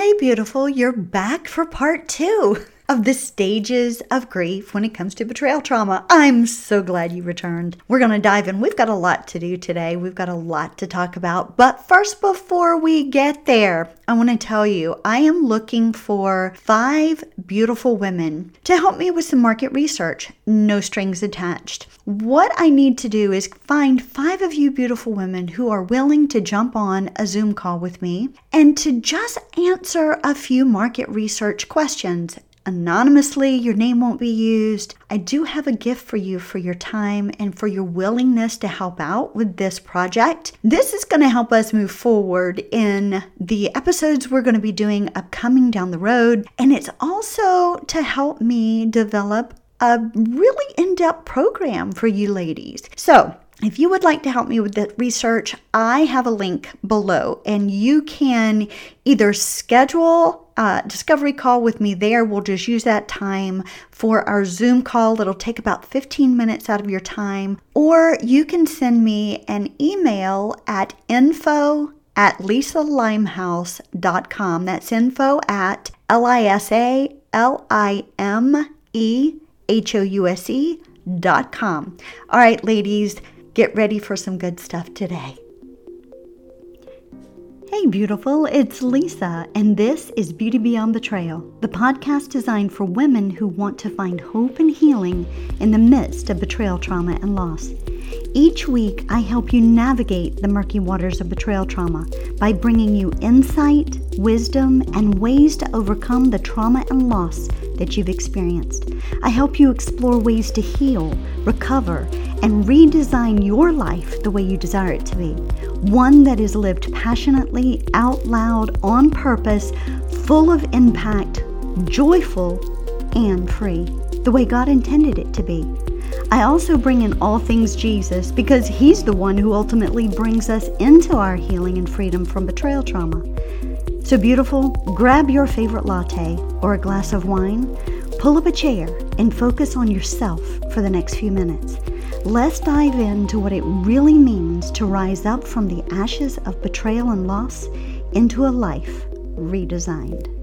Hey, beautiful, you're back for part two of the stages of grief when it comes to betrayal trauma. I'm so glad you returned. We're going to dive in. We've got a lot to do today. We've got a lot to talk about. But first, before we get there, I want to tell you I am looking for five beautiful women to help me with some market research, no strings attached. What I need to do is find five of you beautiful women who are willing to jump on a Zoom call with me and to just answer a few market research questions anonymously. Your name won't be used. I do have a gift for you for your time and for your willingness to help out with this project. This is going to help us move forward in the episodes we're going to be doing upcoming down the road. And it's also to help me develop a really in depth program for you ladies. So, if you would like to help me with the research, I have a link below and you can either schedule a discovery call with me there. We'll just use that time for our Zoom call. It'll take about 15 minutes out of your time. Or you can send me an email at info at lisalimehouse.com. That's info at L I S A L I M E H O U S E dot com. All right, ladies Get ready for some good stuff today. Hey, beautiful, it's Lisa, and this is Beauty Beyond Betrayal, the podcast designed for women who want to find hope and healing in the midst of betrayal, trauma, and loss. Each week, I help you navigate the murky waters of betrayal trauma by bringing you insight, wisdom, and ways to overcome the trauma and loss that you've experienced. I help you explore ways to heal, recover, and redesign your life the way you desire it to be. One that is lived passionately, out loud, on purpose, full of impact, joyful, and free, the way God intended it to be. I also bring in all things Jesus because He's the one who ultimately brings us into our healing and freedom from betrayal trauma. So, beautiful, grab your favorite latte or a glass of wine, pull up a chair, and focus on yourself for the next few minutes. Let's dive into what it really means to rise up from the ashes of betrayal and loss into a life redesigned.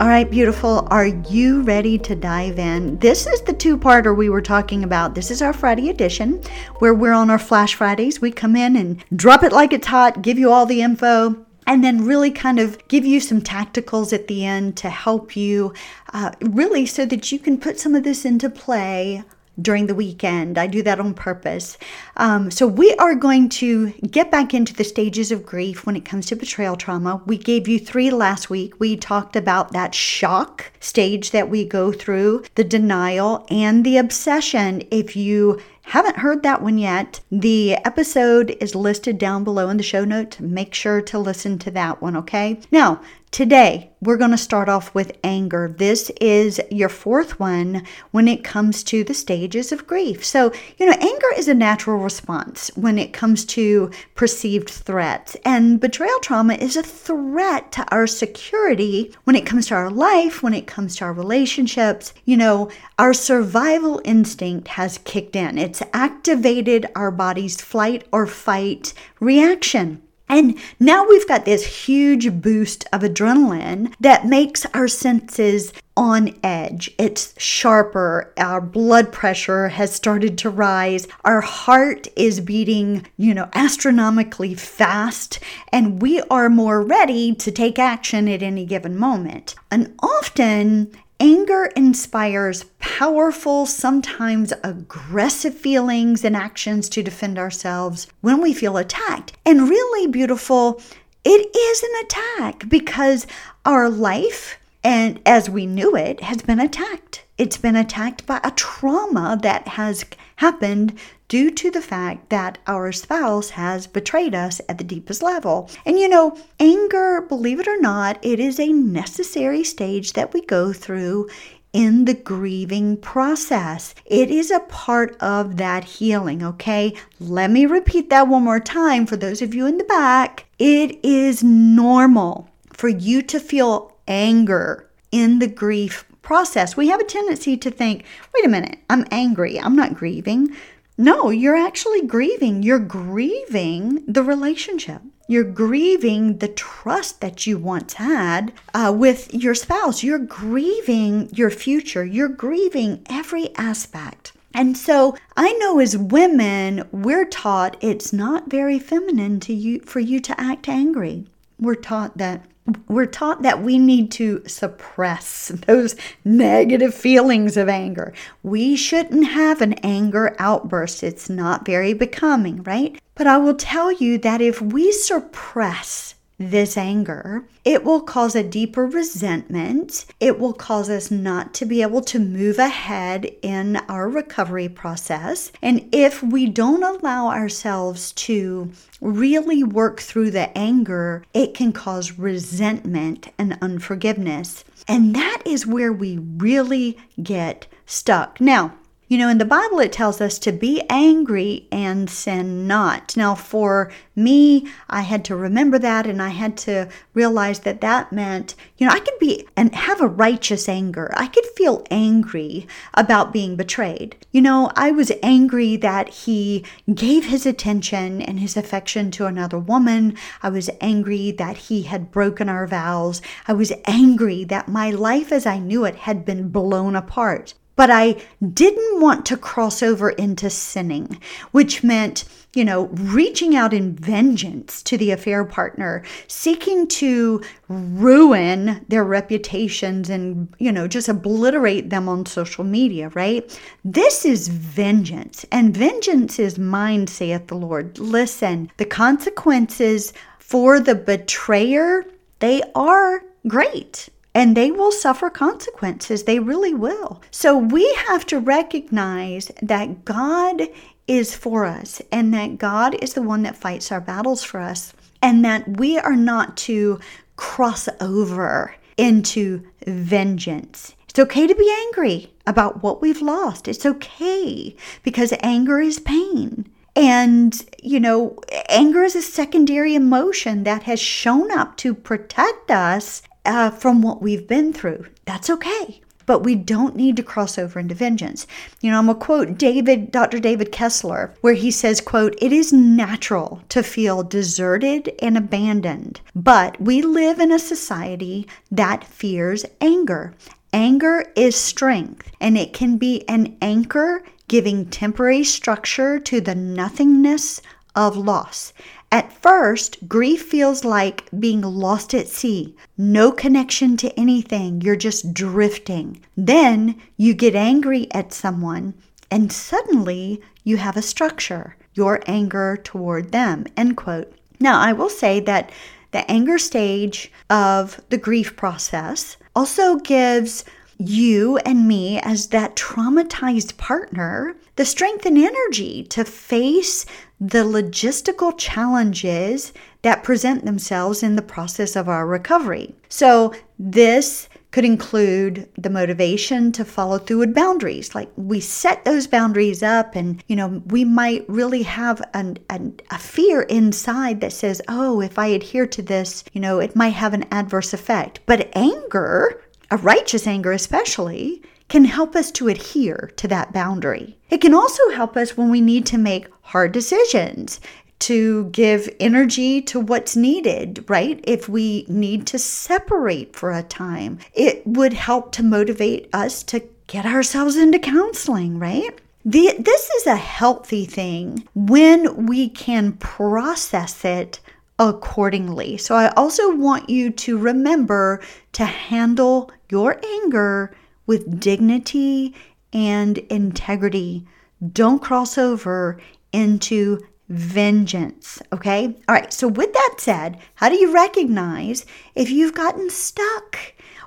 All right, beautiful. Are you ready to dive in? This is the two parter we were talking about. This is our Friday edition where we're on our Flash Fridays. We come in and drop it like it's hot, give you all the info, and then really kind of give you some tacticals at the end to help you uh, really so that you can put some of this into play during the weekend. I do that on purpose. Um, so, we are going to get back into the stages of grief when it comes to betrayal trauma. We gave you three last week. We talked about that shock stage that we go through, the denial, and the obsession. If you haven't heard that one yet, the episode is listed down below in the show notes. Make sure to listen to that one, okay? Now, Today, we're going to start off with anger. This is your fourth one when it comes to the stages of grief. So, you know, anger is a natural response when it comes to perceived threats, and betrayal trauma is a threat to our security when it comes to our life, when it comes to our relationships. You know, our survival instinct has kicked in, it's activated our body's flight or fight reaction. And now we've got this huge boost of adrenaline that makes our senses on edge. It's sharper. Our blood pressure has started to rise. Our heart is beating, you know, astronomically fast, and we are more ready to take action at any given moment. And often Anger inspires powerful, sometimes aggressive feelings and actions to defend ourselves when we feel attacked. And really beautiful, it is an attack because our life, and as we knew it, has been attacked. It's been attacked by a trauma that has happened due to the fact that our spouse has betrayed us at the deepest level. And you know, anger, believe it or not, it is a necessary stage that we go through in the grieving process. It is a part of that healing, okay? Let me repeat that one more time for those of you in the back. It is normal for you to feel anger in the grief process. We have a tendency to think, wait a minute, I'm angry, I'm not grieving. No, you're actually grieving. You're grieving the relationship. You're grieving the trust that you once had uh, with your spouse. You're grieving your future. You're grieving every aspect. And so I know as women, we're taught it's not very feminine to you for you to act angry. We're taught that we're taught that we need to suppress those negative feelings of anger. We shouldn't have an anger outburst. It's not very becoming, right? But I will tell you that if we suppress this anger, it will cause a deeper resentment. It will cause us not to be able to move ahead in our recovery process. And if we don't allow ourselves to really work through the anger, it can cause resentment and unforgiveness. And that is where we really get stuck. Now, you know, in the Bible, it tells us to be angry and sin not. Now, for me, I had to remember that and I had to realize that that meant, you know, I could be and have a righteous anger. I could feel angry about being betrayed. You know, I was angry that he gave his attention and his affection to another woman. I was angry that he had broken our vows. I was angry that my life as I knew it had been blown apart but I didn't want to cross over into sinning, which meant, you know, reaching out in vengeance to the affair partner, seeking to ruin their reputations and, you know, just obliterate them on social media, right? This is vengeance, and vengeance is mine, saith the Lord. Listen, the consequences for the betrayer, they are great and they will suffer consequences. They really will. So we have to recognize that God is for us and that God is the one that fights our battles for us and that we are not to cross over into vengeance. It's okay to be angry about what we've lost. It's okay because anger is pain. And, you know, anger is a secondary emotion that has shown up to protect us uh, from what we've been through. That's okay. But we don't need to cross over into vengeance. You know, I'm gonna quote David, Dr. David Kessler, where he says, quote, it is natural to feel deserted and abandoned, but we live in a society that fears anger. Anger is strength, and it can be an anchor giving temporary structure to the nothingness of loss. At first, grief feels like being lost at sea, no connection to anything, you're just drifting. Then you get angry at someone, and suddenly you have a structure, your anger toward them. End quote. Now, I will say that the anger stage of the grief process also gives you and me, as that traumatized partner, the strength and energy to face the logistical challenges that present themselves in the process of our recovery. So, this could include the motivation to follow through with boundaries. Like we set those boundaries up, and you know, we might really have an, an, a fear inside that says, oh, if I adhere to this, you know, it might have an adverse effect. But anger, a righteous anger especially, can help us to adhere to that boundary. It can also help us when we need to make hard decisions to give energy to what's needed, right? If we need to separate for a time, it would help to motivate us to get ourselves into counseling, right? The, this is a healthy thing when we can process it accordingly. So, I also want you to remember to handle your anger with dignity and integrity. Don't cross over into vengeance. Okay. All right. So, with that said, how do you recognize if you've gotten stuck?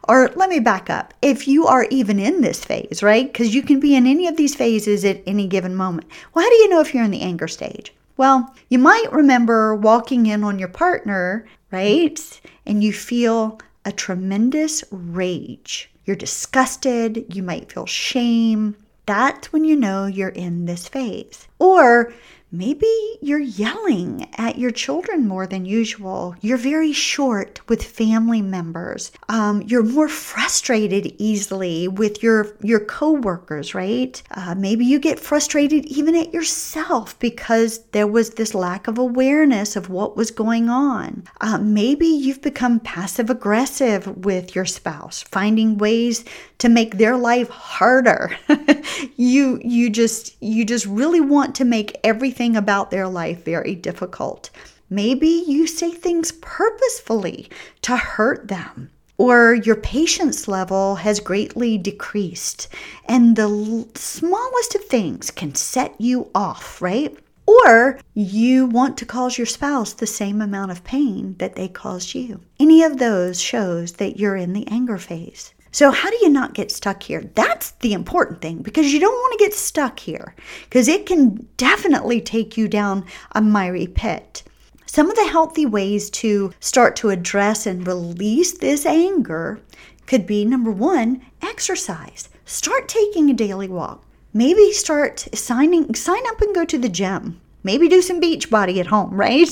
Or let me back up. If you are even in this phase, right? Because you can be in any of these phases at any given moment. Well, how do you know if you're in the anger stage? Well, you might remember walking in on your partner, right? And you feel a tremendous rage you're disgusted, you might feel shame. That's when you know you're in this phase. Or Maybe you're yelling at your children more than usual. You're very short with family members. Um, you're more frustrated easily with your your coworkers, right? Uh, maybe you get frustrated even at yourself because there was this lack of awareness of what was going on. Uh, maybe you've become passive aggressive with your spouse, finding ways to make their life harder. you you just you just really want to make everything everything about their life very difficult. Maybe you say things purposefully to hurt them, or your patience level has greatly decreased, and the smallest of things can set you off, right? Or you want to cause your spouse the same amount of pain that they caused you. Any of those shows that you're in the anger phase. So, how do you not get stuck here? That's the important thing because you don't want to get stuck here because it can definitely take you down a miry pit. Some of the healthy ways to start to address and release this anger could be number one, exercise. Start taking a daily walk. Maybe start signing sign up and go to the gym. Maybe do some beach body at home, right?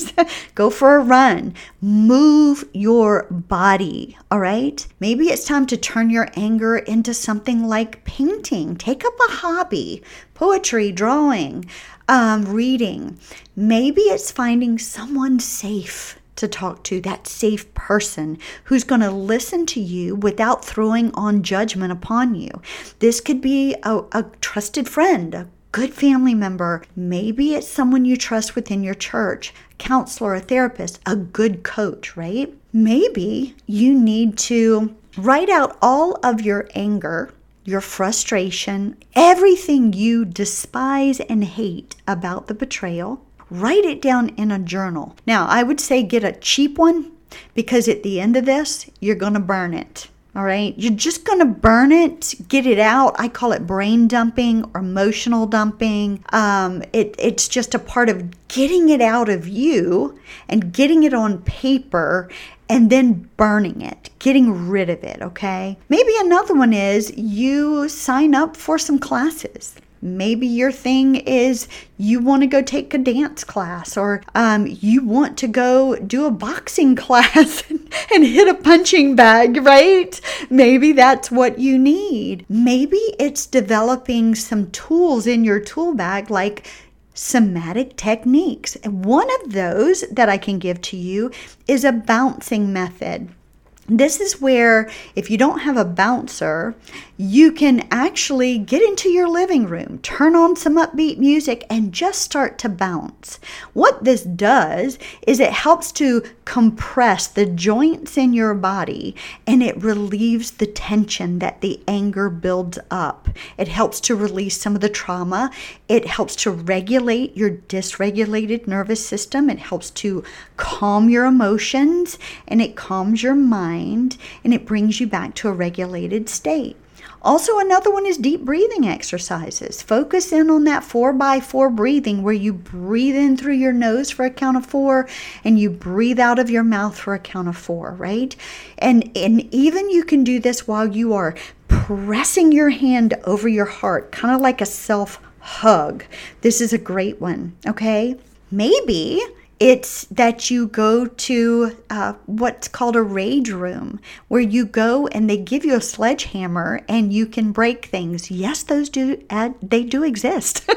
Go for a run. Move your body, all right? Maybe it's time to turn your anger into something like painting. Take up a hobby, poetry, drawing, um, reading. Maybe it's finding someone safe to talk to, that safe person who's going to listen to you without throwing on judgment upon you. This could be a, a trusted friend, a good family member. Maybe it's someone you trust within your church, counselor, a therapist, a good coach, right? Maybe you need to write out all of your anger, your frustration, everything you despise and hate about the betrayal. Write it down in a journal. Now, I would say get a cheap one because at the end of this, you're going to burn it. All right. You're just going to burn it, get it out. I call it brain dumping or emotional dumping. Um, it, it's just a part of getting it out of you and getting it on paper and then burning it, getting rid of it. Okay. Maybe another one is you sign up for some classes. Maybe your thing is you want to go take a dance class or um, you want to go do a boxing class and hit a punching bag, right? Maybe that's what you need. Maybe it's developing some tools in your tool bag like somatic techniques. One of those that I can give to you is a bouncing method. This is where, if you don't have a bouncer, you can actually get into your living room, turn on some upbeat music, and just start to bounce. What this does is it helps to compress the joints in your body and it relieves the tension that the anger builds up. It helps to release some of the trauma. It helps to regulate your dysregulated nervous system. It helps to calm your emotions and it calms your mind and it brings you back to a regulated state. Also, another one is deep breathing exercises. Focus in on that four by four breathing where you breathe in through your nose for a count of four and you breathe out of your mouth for a count of four, right? And, and even you can do this while you are pressing your hand over your heart, kind of like a self hug. This is a great one, okay? Maybe it's that you go to uh, what's called a rage room, where you go and they give you a sledgehammer and you can break things. Yes, those do add, they do exist.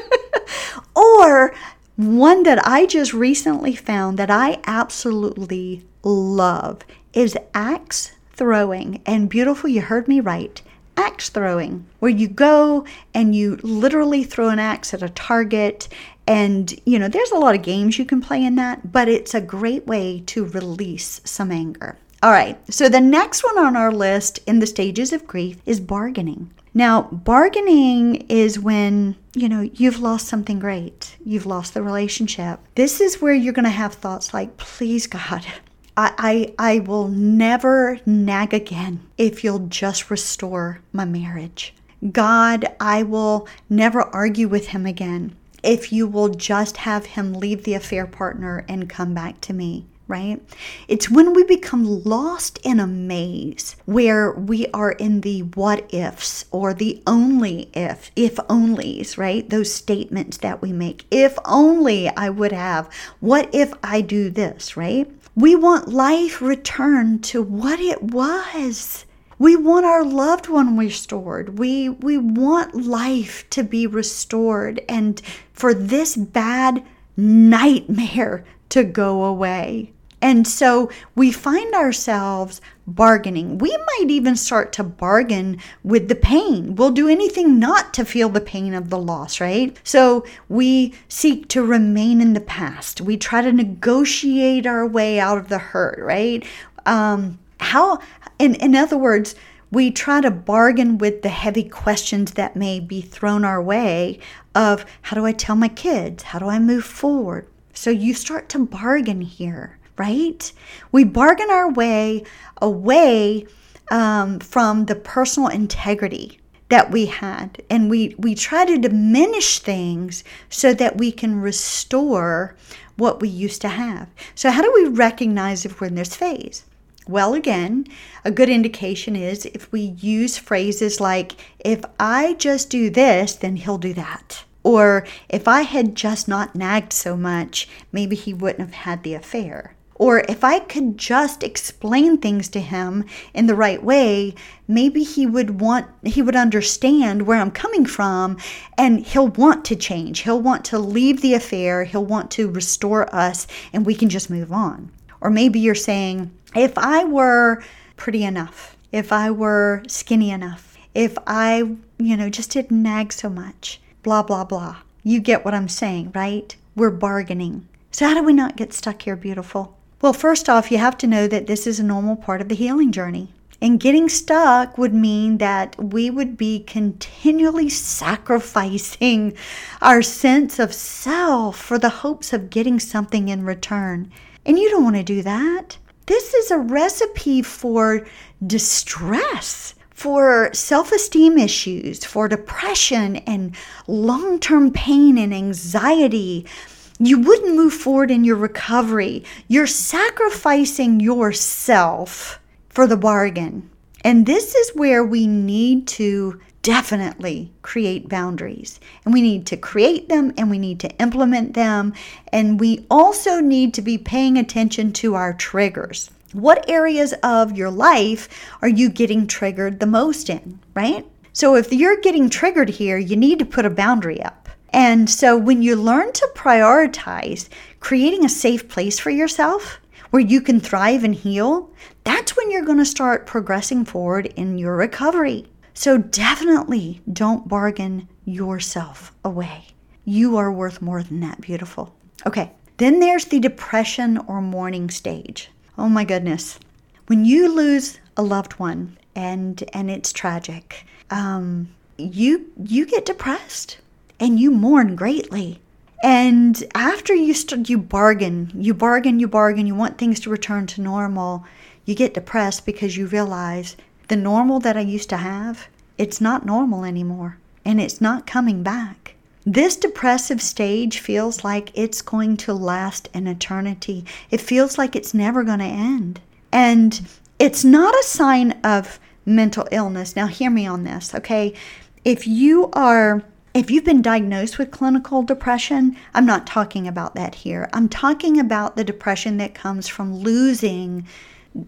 or one that I just recently found that I absolutely love is axe throwing. And beautiful, you heard me right axe throwing, where you go and you literally throw an axe at a target and, you know, there's a lot of games you can play in that, but it's a great way to release some anger. All right, so the next one on our list in the stages of grief is bargaining. Now, bargaining is when, you know, you've lost something great. You've lost the relationship. This is where you're going to have thoughts like, please, God, I, I, I will never nag again if you'll just restore my marriage. God, I will never argue with him again if you will just have him leave the affair partner and come back to me. right? It's when we become lost in a maze where we are in the what ifs or the only if, if onlys, right? Those statements that we make. If only I would have, what if I do this, right? We want life returned to what it was. We want our loved one restored. We we want life to be restored and for this bad nightmare to go away. And so we find ourselves bargaining. We might even start to bargain with the pain. We'll do anything not to feel the pain of the loss, right? So we seek to remain in the past. We try to negotiate our way out of the hurt, right? Um, how, in, in other words, we try to bargain with the heavy questions that may be thrown our way of how do I tell my kids? How do I move forward? So you start to bargain here right? We bargain our way away um, from the personal integrity that we had and we we try to diminish things so that we can restore what we used to have so how do we recognize if we're in this phase well again a good indication is if we use phrases like if i just do this then he'll do that or if i had just not nagged so much maybe he wouldn't have had the affair or if I could just explain things to him in the right way, maybe he would want, he would understand where I'm coming from and he'll want to change. He'll want to leave the affair. He'll want to restore us and we can just move on. Or maybe you're saying, if I were pretty enough, if I were skinny enough, if I, you know, just didn't nag so much, blah, blah, blah. You get what I'm saying, right? We're bargaining. So, how do we not get stuck here, beautiful? Well, first off, you have to know that this is a normal part of the healing journey. And getting stuck would mean that we would be continually sacrificing our sense of self for the hopes of getting something in return. And you don't want to do that. This is a recipe for distress, for self esteem issues, for depression and long term pain and anxiety you wouldn't move forward in your recovery. You're sacrificing yourself for the bargain. And this is where we need to definitely create boundaries. And we need to create them and we need to implement them. And we also need to be paying attention to our triggers. What areas of your life are you getting triggered the most in, right? So if you're getting triggered here, you need to put a boundary up. And so when you learn to prioritize creating a safe place for yourself where you can thrive and heal, that's when you're going to start progressing forward in your recovery. So definitely don't bargain yourself away. You are worth more than that, beautiful. Okay, then there's the depression or mourning stage. Oh my goodness. When you lose a loved one and and it's tragic, um, you you get depressed and you mourn greatly. And after you start, you bargain, you bargain, you bargain, you want things to return to normal, you get depressed because you realize the normal that I used to have, it's not normal anymore and it's not coming back. This depressive stage feels like it's going to last an eternity. It feels like it's never going to end. And it's not a sign of mental illness. Now, hear me on this, okay? If you are if you've been diagnosed with clinical depression, I'm not talking about that here. I'm talking about the depression that comes from losing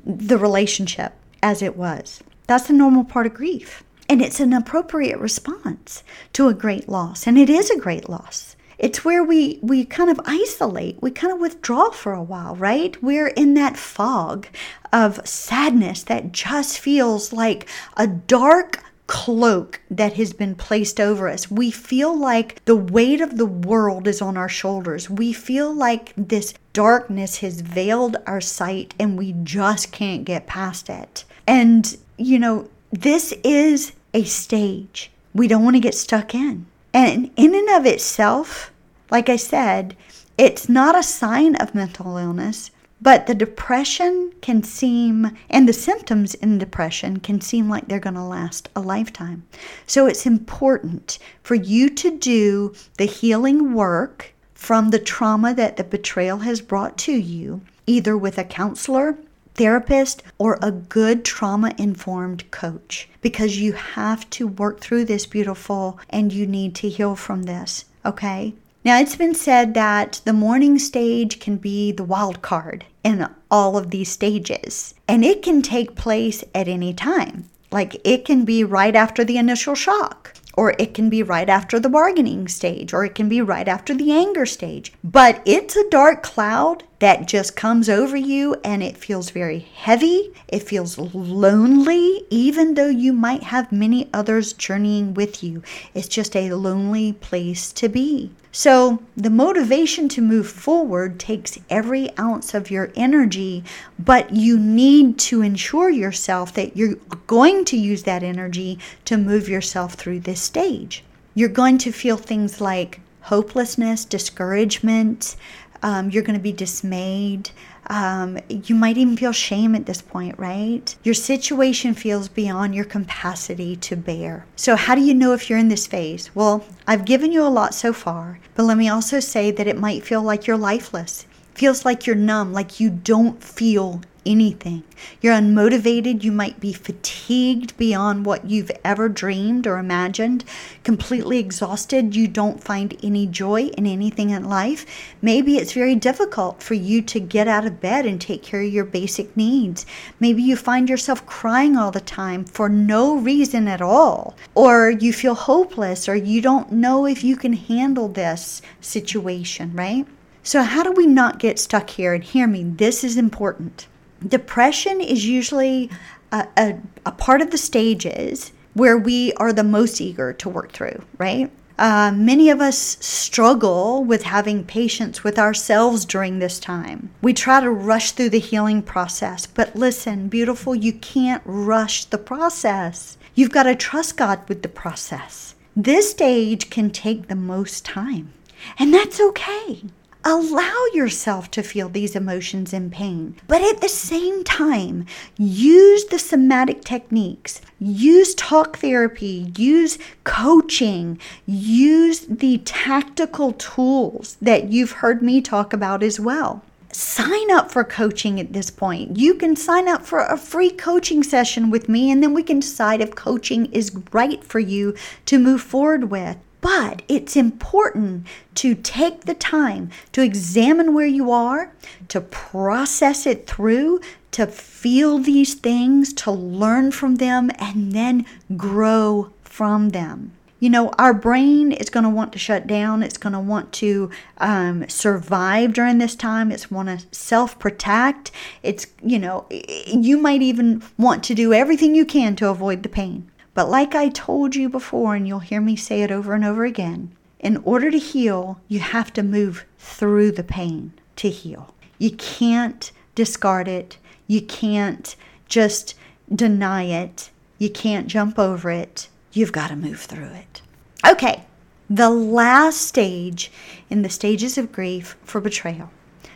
the relationship as it was. That's the normal part of grief. And it's an appropriate response to a great loss. And it is a great loss. It's where we, we kind of isolate, we kind of withdraw for a while, right? We're in that fog of sadness that just feels like a dark cloak that has been placed over us. We feel like the weight of the world is on our shoulders. We feel like this darkness has veiled our sight and we just can't get past it. And, you know, this is a stage we don't want to get stuck in. And in and of itself, like I said, it's not a sign of mental illness, but the depression can seem, and the symptoms in depression can seem like they're going to last a lifetime. So it's important for you to do the healing work from the trauma that the betrayal has brought to you either with a counselor, therapist, or a good trauma informed coach because you have to work through this beautiful and you need to heal from this. Okay? Now, it's been said that the mourning stage can be the wild card in all of these stages, and it can take place at any time. Like it can be right after the initial shock or it can be right after the bargaining stage, or it can be right after the anger stage. But it's a dark cloud that just comes over you and it feels very heavy. It feels lonely, even though you might have many others journeying with you. It's just a lonely place to be. So, the motivation to move forward takes every ounce of your energy, but you need to ensure yourself that you're going to use that energy to move yourself through this stage. You're going to feel things like hopelessness, discouragement, um, you're going to be dismayed. Um, you might even feel shame at this point, right? Your situation feels beyond your capacity to bear. So, how do you know if you're in this phase? Well, I've given you a lot so far, but let me also say that it might feel like you're lifeless. Feels like you're numb, like you don't feel anything. You're unmotivated. You might be fatigued beyond what you've ever dreamed or imagined, completely exhausted. You don't find any joy in anything in life. Maybe it's very difficult for you to get out of bed and take care of your basic needs. Maybe you find yourself crying all the time for no reason at all, or you feel hopeless, or you don't know if you can handle this situation, right? So, how do we not get stuck here? And hear me, this is important. Depression is usually a, a, a part of the stages where we are the most eager to work through, right? Uh, many of us struggle with having patience with ourselves during this time. We try to rush through the healing process, but listen, beautiful, you can't rush the process. You've got to trust God with the process. This stage can take the most time, and that's okay. Allow yourself to feel these emotions and pain, but at the same time, use the somatic techniques, use talk therapy, use coaching, use the tactical tools that you've heard me talk about as well. Sign up for coaching at this point. You can sign up for a free coaching session with me, and then we can decide if coaching is right for you to move forward with. But it's important to take the time to examine where you are, to process it through, to feel these things, to learn from them, and then grow from them. You know, our brain is going to want to shut down. It's going to want to um, survive during this time. It's want to self protect. It's, you know, you might even want to do everything you can to avoid the pain. But like I told you before, and you'll hear me say it over and over again, in order to heal, you have to move through the pain to heal. You can't discard it. You can't just deny it. You can't jump over it. You've got to move through it. Okay, the last stage in the stages of grief for betrayal,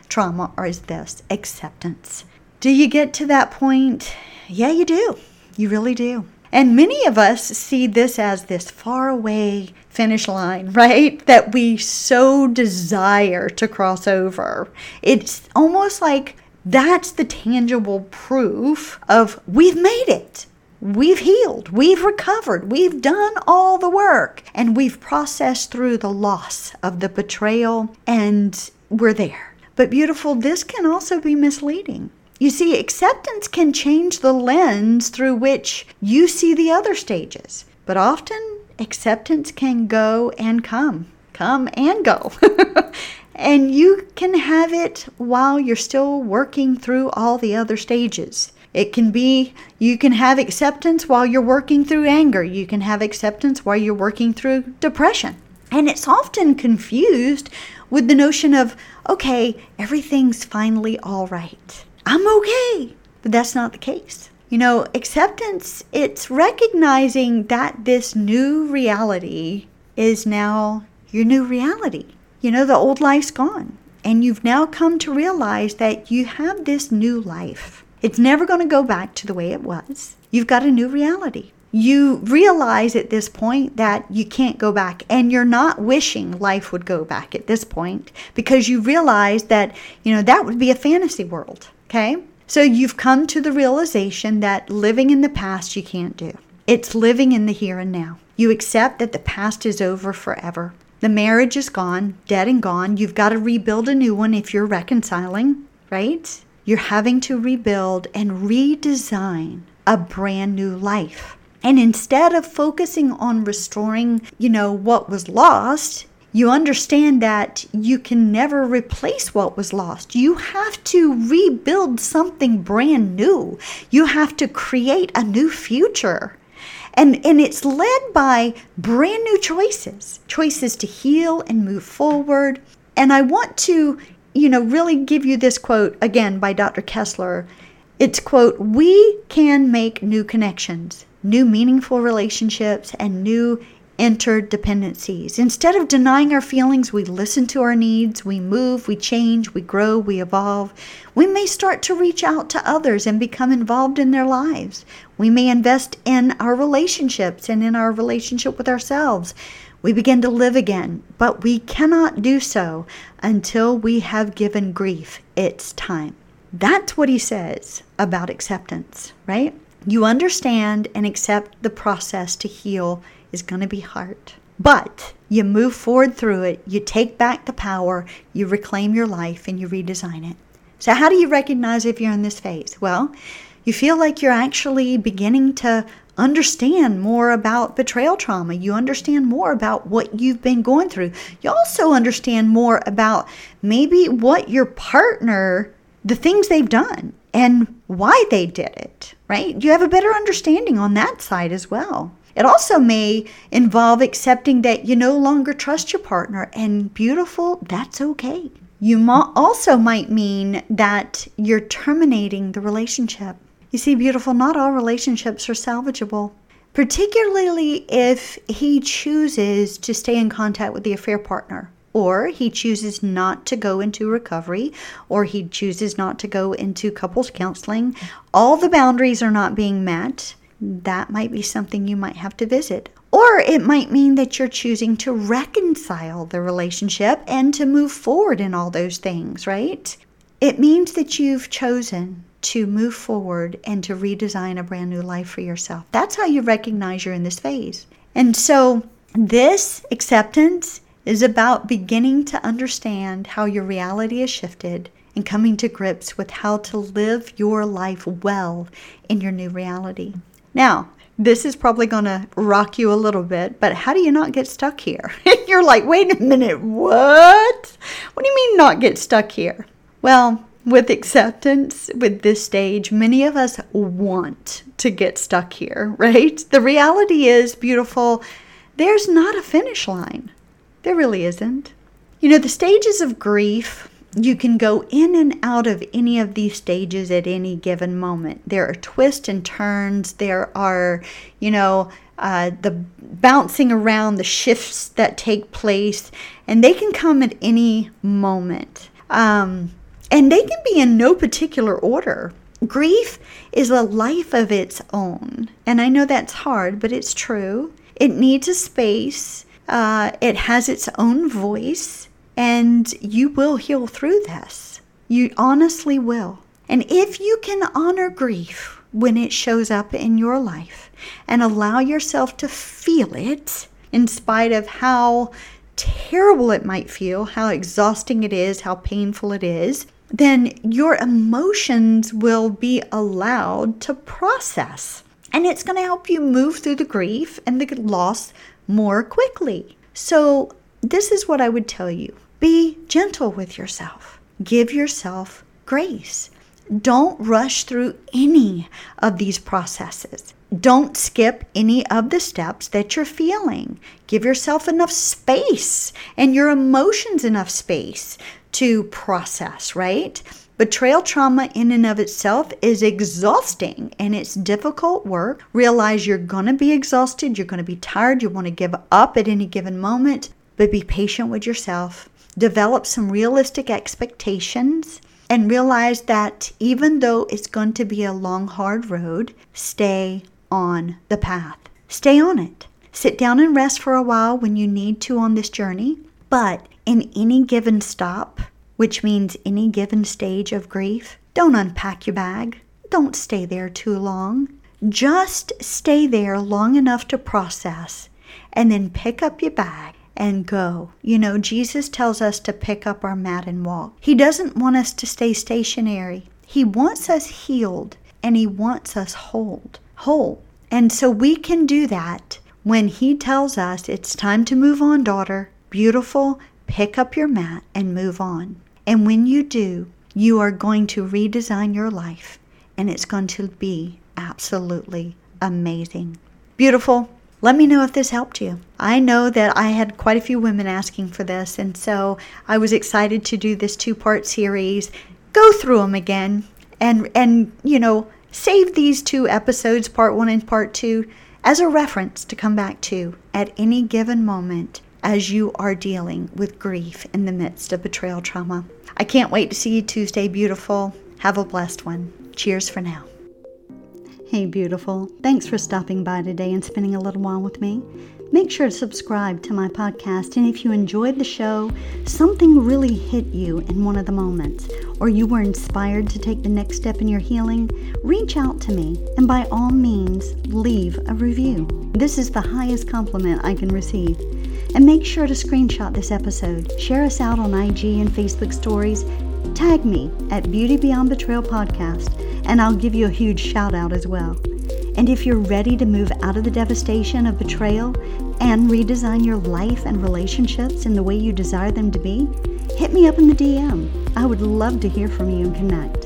trauma, or is this acceptance. Do you get to that point? Yeah, you do. You really do. And many of us see this as this faraway finish line, right? That we so desire to cross over. It's almost like that's the tangible proof of we've made it. We've healed, we've recovered, we've done all the work, and we've processed through the loss of the betrayal, and we're there. But, beautiful, this can also be misleading you see, acceptance can change the lens through which you see the other stages, but often acceptance can go and come, come and go. and you can have it while you're still working through all the other stages. It can be you can have acceptance while you're working through anger. You can have acceptance while you're working through depression. And it's often confused with the notion of, okay, everything's finally all right. I'm okay. But that's not the case. You know, acceptance, it's recognizing that this new reality is now your new reality. You know, the old life's gone. And you've now come to realize that you have this new life. It's never going to go back to the way it was. You've got a new reality. you realize at this point that you can't go back and you're not wishing life would go back at this point because you realize that, you know, that would be a fantasy world. Okay. So you've come to the realization that living in the past you can't do. It's living in the here and now. You accept that the past is over forever. The marriage is gone, dead and gone. You've got to rebuild a new one if you're reconciling, right? You're having to rebuild and redesign a brand new life. And instead of focusing on restoring, you know, what was lost, you understand that you can never replace what was lost. You have to rebuild something brand new. You have to create a new future. And, and it's led by brand new choices choices to heal and move forward. And I want to, you know, really give you this quote again by Dr. Kessler. It's quote, we can make new connections, new meaningful relationships, and new interdependencies. Instead of denying our feelings, we listen to our needs, we move, we change, we grow, we evolve. We may start to reach out to others and become involved in their lives. We may invest in our relationships and in our relationship with ourselves. We begin to live again, but we cannot do so until we have given grief its time. That's what he says about acceptance, right? You understand and accept the process to heal is going to be hard. But you move forward through it, you take back the power, you reclaim your life, and you redesign it. So, how do you recognize if you're in this phase? Well, you feel like you're actually beginning to understand more about betrayal trauma. You understand more about what you've been going through. You also understand more about maybe what your partner, the things they've done, and why they did it, right? You have a better understanding on that side as well. It also may involve accepting that you no longer trust your partner, and beautiful, that's okay. You also might mean that you're terminating the relationship. You see, beautiful, not all relationships are salvageable, particularly if he chooses to stay in contact with the affair partner, or he chooses not to go into recovery, or he chooses not to go into couples counseling. All the boundaries are not being met that might be something you might have to visit. Or it might mean that you're choosing to reconcile the relationship and to move forward in all those things, right? It means that you've chosen to move forward and to redesign a brand new life for yourself. That's how you recognize you're in this phase. And so, this acceptance is about beginning to understand how your reality has shifted and coming to grips with how to live your life well in your new reality. Now, this is probably going to rock you a little bit, but how do you not get stuck here? You're like, wait a minute, what? What do you mean not get stuck here? Well, with acceptance, with this stage, many of us want to get stuck here, right? The reality is, beautiful, there's not a finish line. There really isn't. You know, the stages of grief you can go in and out of any of these stages at any given moment. There are twists and turns. There are, you know, uh, the bouncing around, the shifts that take place, and they can come at any moment. Um, and they can be in no particular order. Grief is a life of its own. And I know that's hard, but it's true. It needs a space, uh, it has its own voice and you will heal through this. You honestly will. And if you can honor grief when it shows up in your life and allow yourself to feel it, in spite of how terrible it might feel, how exhausting it is, how painful it is, then your emotions will be allowed to process. And it's going to help you move through the grief and the loss more quickly. So this is what I would tell you be gentle with yourself, give yourself grace. Don't rush through any of these processes. Don't skip any of the steps that you're feeling. Give yourself enough space and your emotions enough space to process, right? Betrayal trauma, in and of itself, is exhausting and it's difficult work. Realize you're going to be exhausted, you're going to be tired, you want to give up at any given moment but be patient with yourself. Develop some realistic expectations and realize that even though it's going to be a long, hard road, stay on the path. Stay on it. Sit down and rest for a while when you need to on this journey. But in any given stop, which means any given stage of grief, don't unpack your bag. Don't stay there too long. Just stay there long enough to process and then pick up your bag and go. You know, Jesus tells us to pick up our mat and walk. He doesn't want us to stay stationary. He wants us healed and he wants us whole. Whole. And so we can do that when he tells us it's time to move on, daughter. Beautiful, pick up your mat and move on. And when you do, you are going to redesign your life and it's going to be absolutely amazing. Beautiful. Let me know if this helped you. I know that I had quite a few women asking for this, and so I was excited to do this two part series. Go through them again and, and, you know, save these two episodes, part one and part two, as a reference to come back to at any given moment as you are dealing with grief in the midst of betrayal trauma. I can't wait to see you Tuesday, beautiful. Have a blessed one. Cheers for now. Hey, beautiful. Thanks for stopping by today and spending a little while with me. Make sure to subscribe to my podcast, and if you enjoyed the show, something really hit you in one of the moments, or you were inspired to take the next step in your healing, reach out to me and by all means, leave a review. This is the highest compliment I can receive. And make sure to screenshot this episode, share us out on IG and Facebook stories, tag me at Beauty Beyond Betrayal Podcast and I'll give you a huge shout out as well. And if you're ready to move out of the devastation of betrayal and redesign your life and relationships in the way you desire them to be, hit me up in the DM. I would love to hear from you and connect.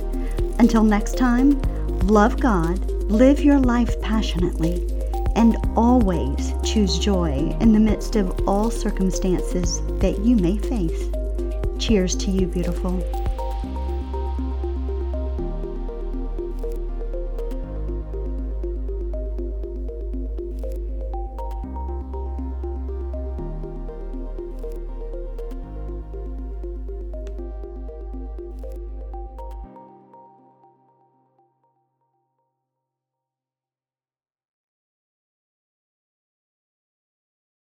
Until next time, love God, live your life passionately, and always choose joy in the midst of all circumstances that you may face. Cheers to you, beautiful.